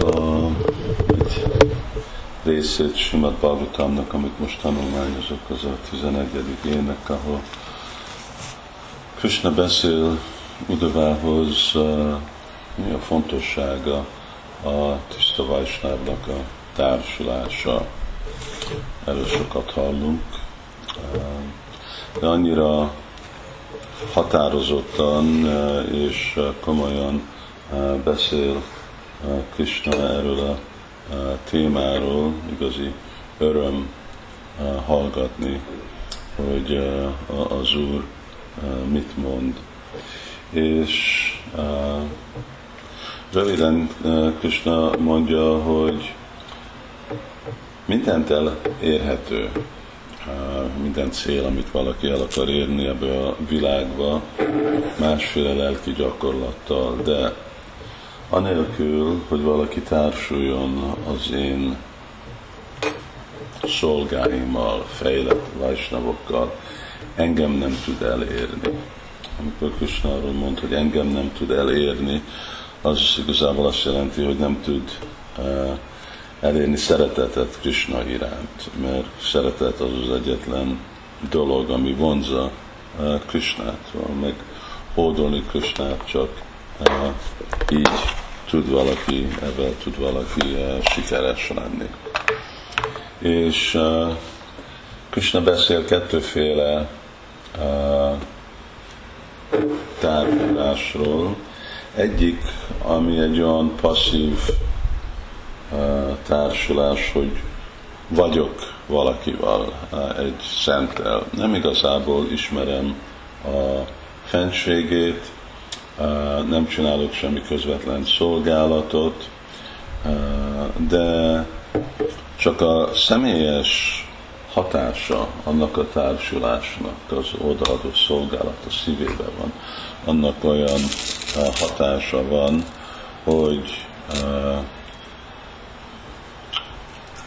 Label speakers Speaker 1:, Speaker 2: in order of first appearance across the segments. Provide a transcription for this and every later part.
Speaker 1: a, egy részét Simad Bhagavatamnak, amit most tanulmányozok, az a 11. ének, ahol Krishna beszél Udavához, mi a fontossága a tiszta Vajsnávnak a társulása. Erről sokat hallunk, de annyira határozottan és komolyan beszél Krishna erről a témáról, igazi öröm hallgatni, hogy az Úr mit mond. És röviden Krishna mondja, hogy mindent elérhető, minden cél, amit valaki el akar érni ebbe a világba, másféle lelki gyakorlattal, de anélkül, hogy valaki társuljon az én szolgáimmal, fejlett vajsnavokkal, engem nem tud elérni. Amikor Krishna arról mond, hogy engem nem tud elérni, az igazából azt jelenti, hogy nem tud uh, elérni szeretetet Krishna iránt, mert szeretet az az egyetlen dolog, ami vonza uh, Krishnát, meg hódolni Krishnát csak így tud valaki, ebben tud valaki uh, sikeres lenni. És uh, Krishna beszél kettőféle uh, tárgyalásról. Egyik, ami egy olyan passzív társulás, hogy vagyok valakival, egy szentel. Nem igazából ismerem a fenségét, nem csinálok semmi közvetlen szolgálatot, de csak a személyes hatása annak a társulásnak, az odaadó szolgálat a szívében van, annak olyan hatása van, hogy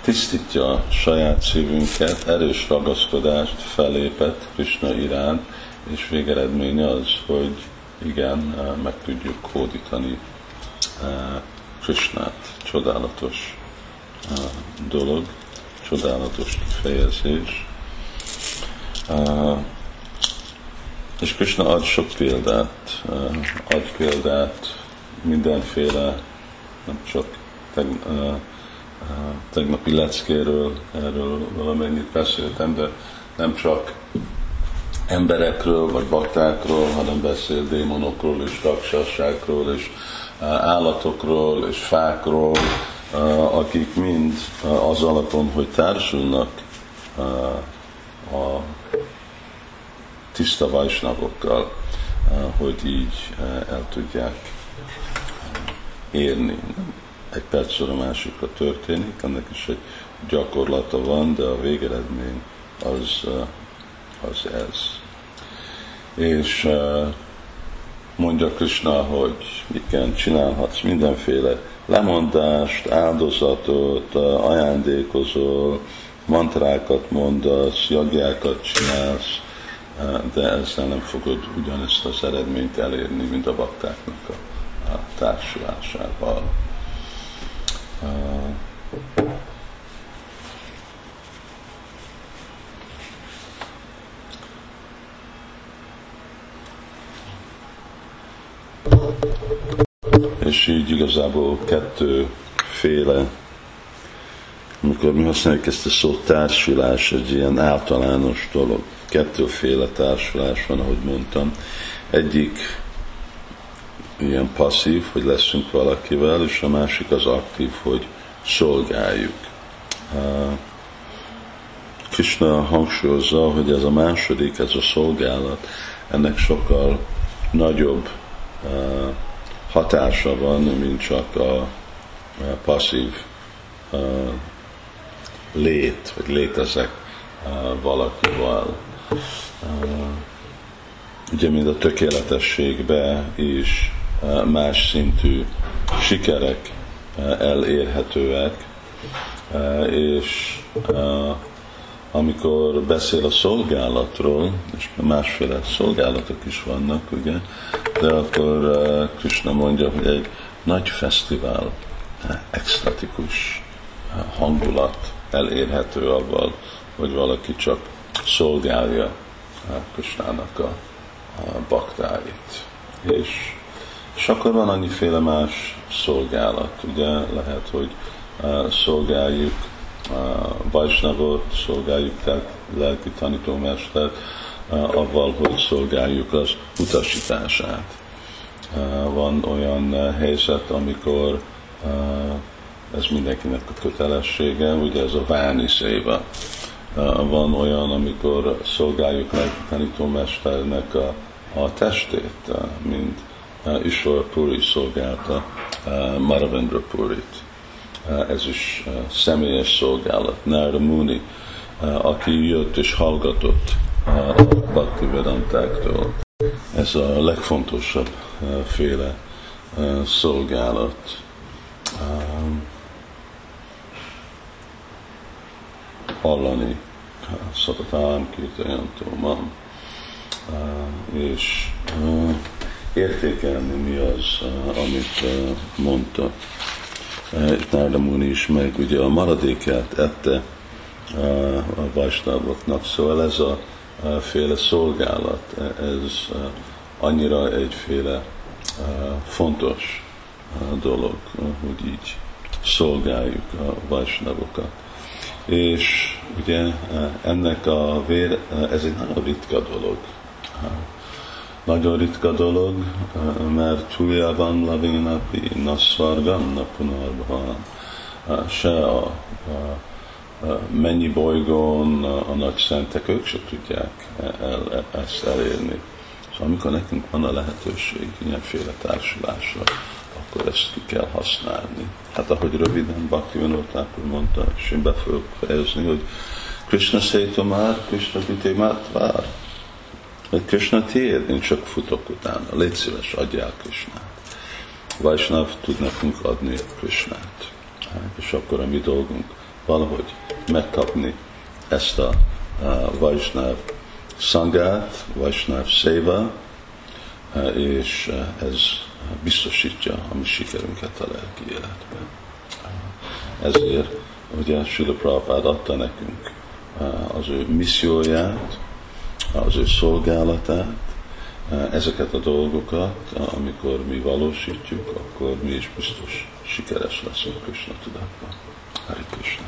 Speaker 1: tisztítja saját szívünket, erős ragaszkodást felépet Krishna iránt, és végeredménye az, hogy igen, meg tudjuk hódítani Krishnát. Csodálatos dolog, csodálatos kifejezés. És Krishna ad sok példát, ad példát mindenféle, nem csak teg, tegnapi leckéről, erről valamennyit beszéltem, de nem csak emberekről, vagy baktákról, hanem beszél démonokról és raksasságról, és állatokról, és fákról, akik mind az alapon, hogy társulnak a tiszta vajsnavokkal, hogy így el tudják érni. Egy percről a másikra történik, ennek is egy gyakorlata van, de a végeredmény az az ez. És mondja Krishna, hogy igen, csinálhatsz mindenféle lemondást, áldozatot, ajándékozol, mantrákat mondasz, jagjákat csinálsz, de ezzel nem fogod ugyanezt az eredményt elérni, mint a baktáknak a társulásával. És így igazából kettőféle, amikor mi használjuk ezt a szót társulás, egy ilyen általános dolog. Kettőféle társulás van, ahogy mondtam. Egyik ilyen passzív, hogy leszünk valakivel, és a másik az aktív, hogy szolgáljuk. Krishna hangsúlyozza, hogy ez a második, ez a szolgálat, ennek sokkal nagyobb hatása van, mint csak a passzív lét, vagy létezek valakival. Ugye, mint a tökéletességbe is más szintű sikerek elérhetőek, és amikor beszél a szolgálatról, és másféle szolgálatok is vannak, ugye, de akkor uh, Krishna mondja, hogy egy nagy fesztivál, extatikus hangulat elérhető avval, hogy valaki csak szolgálja Krishnának a, a baktáit. És, és akkor van annyiféle más szolgálat, ugye lehet, hogy szolgáljuk Vajsnavot, szolgáljuk tehát lelki tanítómestert, avval, hogy szolgáljuk az utasítását. Van olyan helyzet, amikor ez mindenkinek a kötelessége, ugye ez a válni széva. Van olyan, amikor szolgáljuk lelki tanítómesternek a, a testét, mint Ishwar Puri szolgálta Maravendra Purit ez is eh, személyes szolgálat. Narda Muni, eh, aki jött és hallgatott a Bhakti Vedantáktól. Ez a legfontosabb féle szolgálat. Hallani Szatatám Kirtajantómam és értékelni mi az, amit mondta. Nárda Muni is meg ugye a maradékát ette a vajsnavoknak, szóval ez a féle szolgálat, ez annyira egyféle fontos dolog, hogy így szolgáljuk a vajsnavokat. És ugye ennek a vér, ez egy nagyon ritka dolog nagyon ritka dolog, mert van Lavinapi, Nassvargam, Napunarbhan, se a, a, a mennyi bolygón a, a nagy szentek, ők se tudják el, ezt elérni. Szóval amikor nekünk van a lehetőség ilyenféle társulásra, akkor ezt ki kell használni. Hát ahogy röviden Bhakti Vinod mondta, és én be fogok fejezni, hogy Krishna Szétomár, Krishna Vitémát vár. Mert Krishna tiéd, én csak futok utána. Légy szíves, adjál Krishnát. Vajsnav tud nekünk adni Krishnát. Hát, és akkor a mi dolgunk valahogy megkapni ezt a, a Vajsnav szangát, Vajsnav széva, és ez biztosítja a mi sikerünket a lelki életben. Ezért ugye Sila Prabhupád adta nekünk az ő misszióját, az ő szolgálatát, ezeket a dolgokat, amikor mi valósítjuk, akkor mi is biztos sikeres leszünk Krishna tudatban. Hari Krishna.